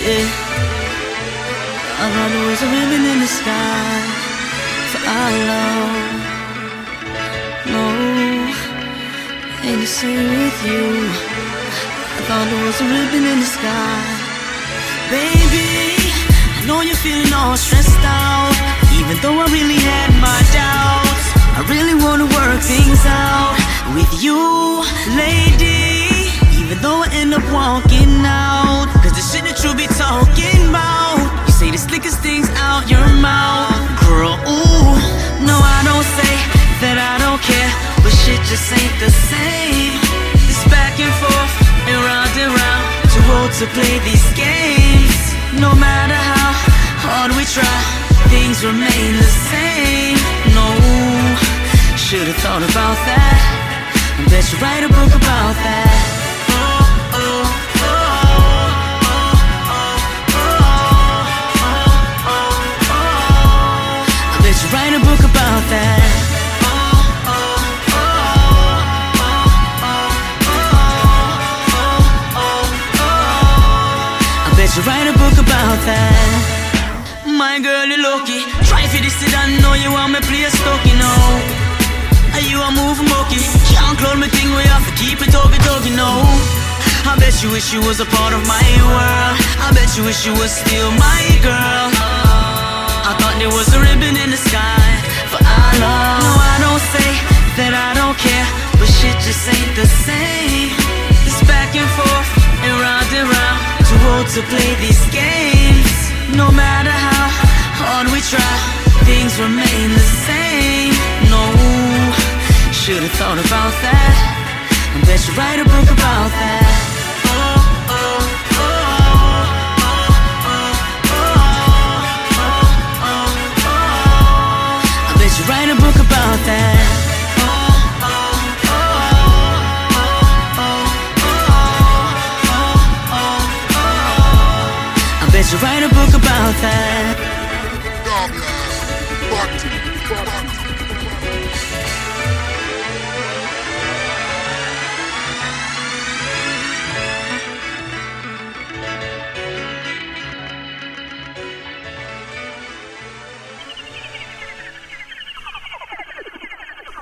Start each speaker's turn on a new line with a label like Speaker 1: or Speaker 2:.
Speaker 1: Yeah. I thought there was a ribbon in the sky for our love. No, ain't the same with you. I thought there was a ribbon in the sky. Baby, I know you're feeling all stressed out. Even though I really had my doubts, I really wanna work things out with you, lady. Even though I end up walking out, just ain't the same. This back and forth and round and round, too old to play these games. No matter how hard we try, things remain the same. No, should've thought about that. I bet you write a book about that. You write a book about that. My girl, you lucky. Try for this, it, I know you want me play a stuck, you know. Are you a move monkey? Can't clone me thing, we have to keep it talking, talking, no. I bet you wish you was a part of my world. I bet you wish you was still my girl. I thought there was a ribbon in the sky for our love. No, I don't say that I don't care, but shit just ain't the same. To play these games. No matter how hard we try, things remain the same. No, should've thought about that. I bet you write a book about that. should write a book about that.